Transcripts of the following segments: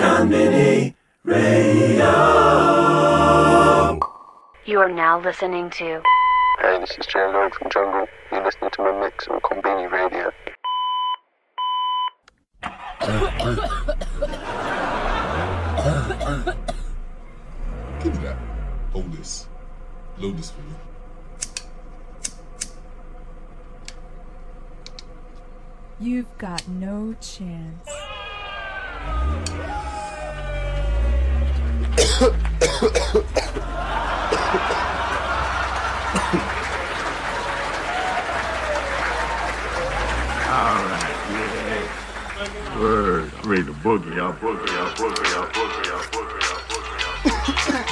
Konbini Radio. You are now listening to. Hey, this is J Lloyd from Jungle. You're listening to my mix on Konbini Radio. Give me that. Hold this. Load this for me. You've got no chance. Word. I'm the boogie. I boogie. I boogie. I boogie. I boogie. I boogie. I boogie.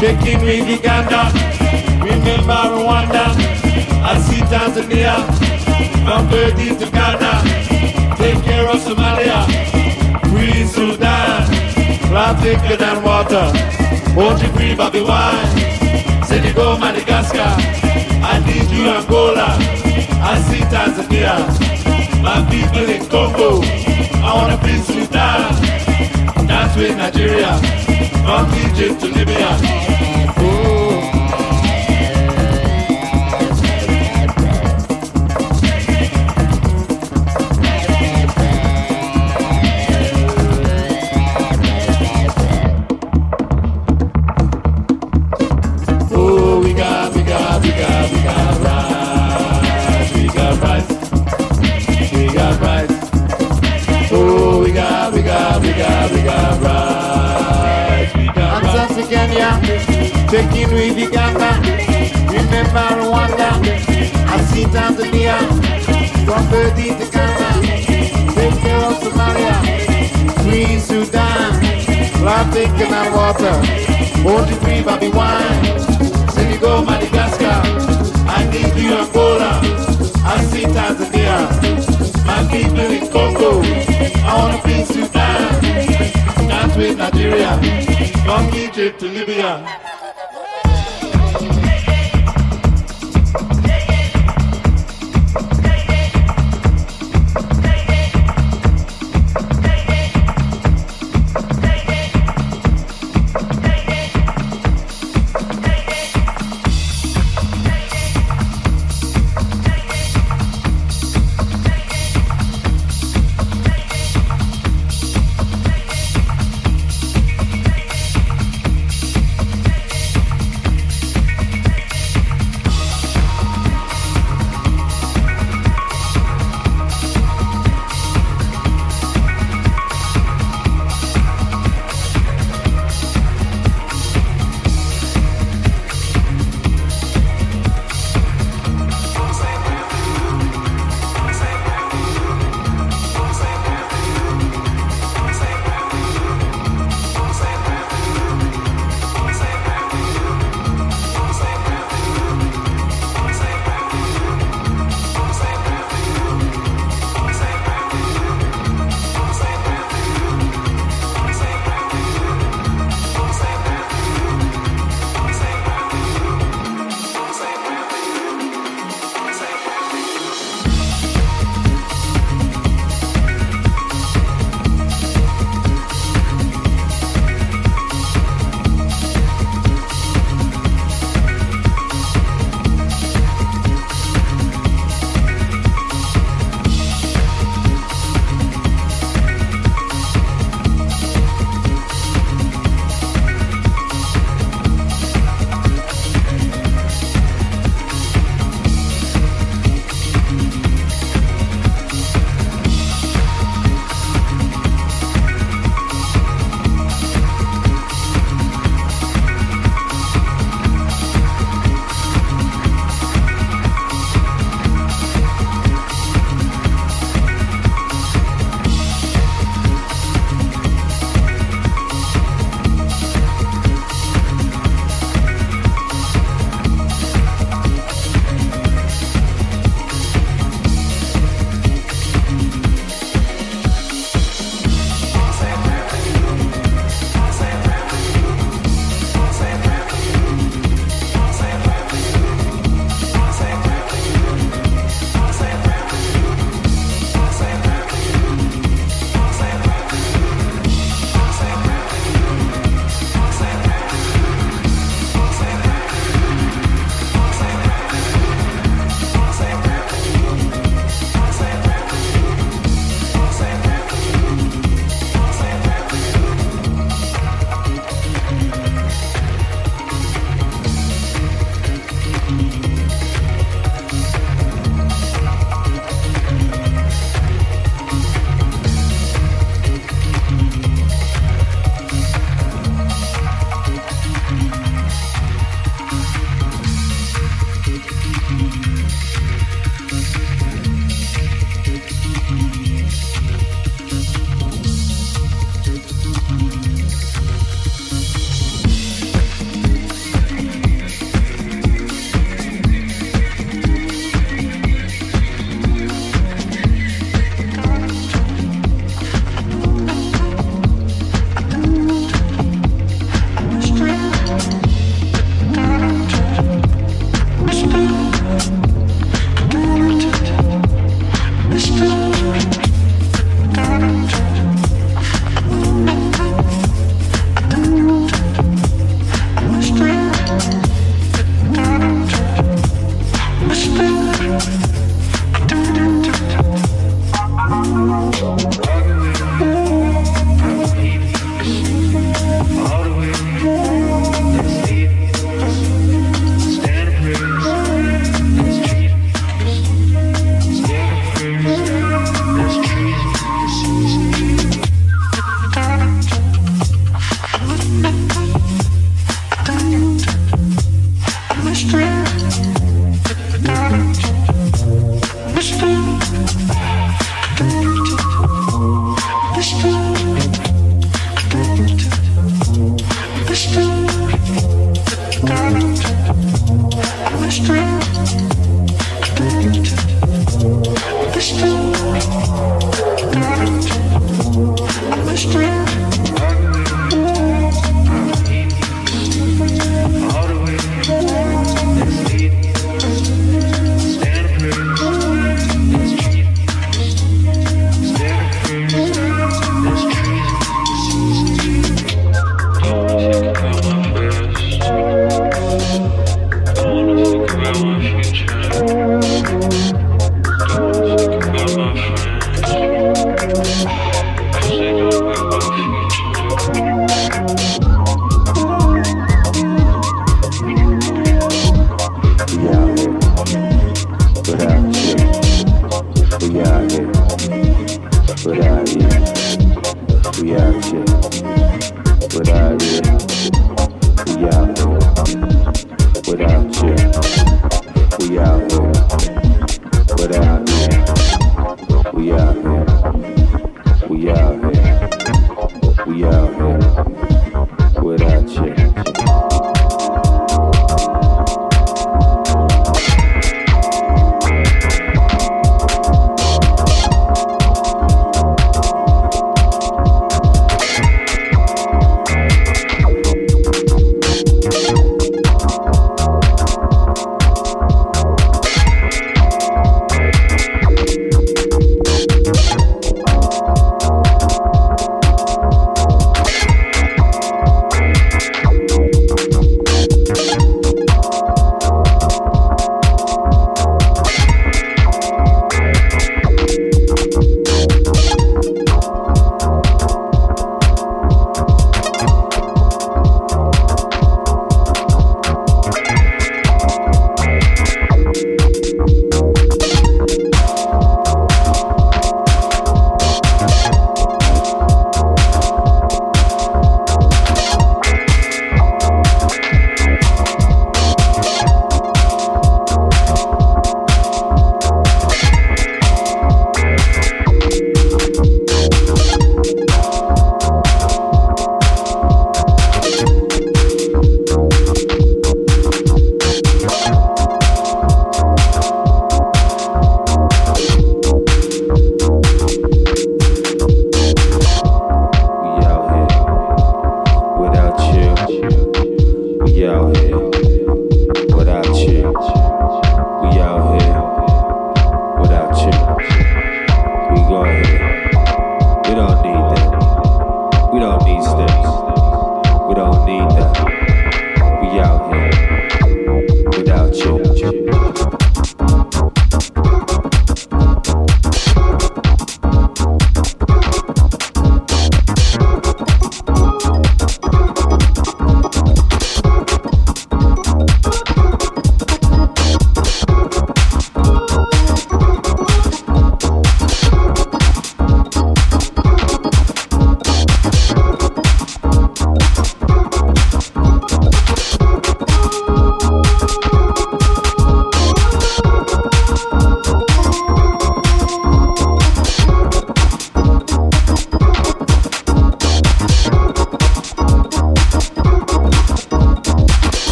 Taking with Uganda. Remember Rwanda, I see Tanzania, from Burundi to Ghana. Take care of Somalia, free Sudan, life thicker than water. Won't you free Bobby Wine? Senegal, Madagascar, I need you Angola, I see Tanzania, my people in Congo, I wanna be Sudan, dance with Nigeria, from Egypt to Libya. Tanzania from Burundi to Ghana. Take care of Somalia. Free Sudan. Taking out water. You free Bobby Wine? Senegal, Madagascar. I need you Angola. I see Tanzania. My people in Congo. I wanna be Sudan. Dance with Nigeria. From Egypt to Libya.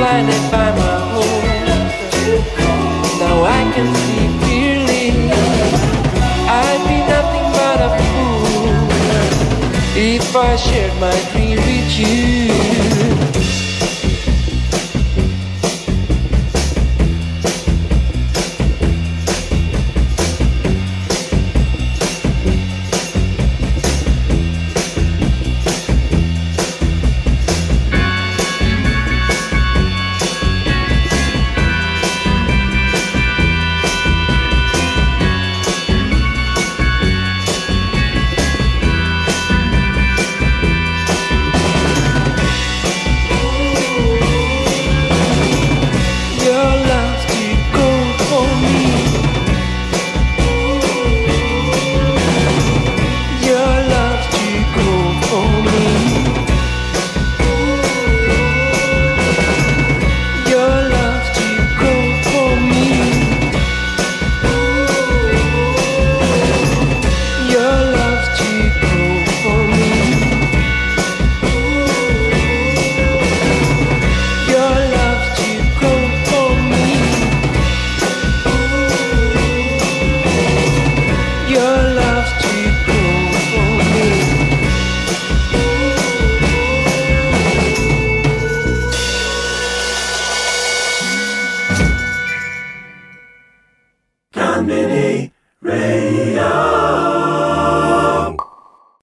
blinded by my hope, Now I can see clearly. I'd be nothing but a fool if I shared my dream with you.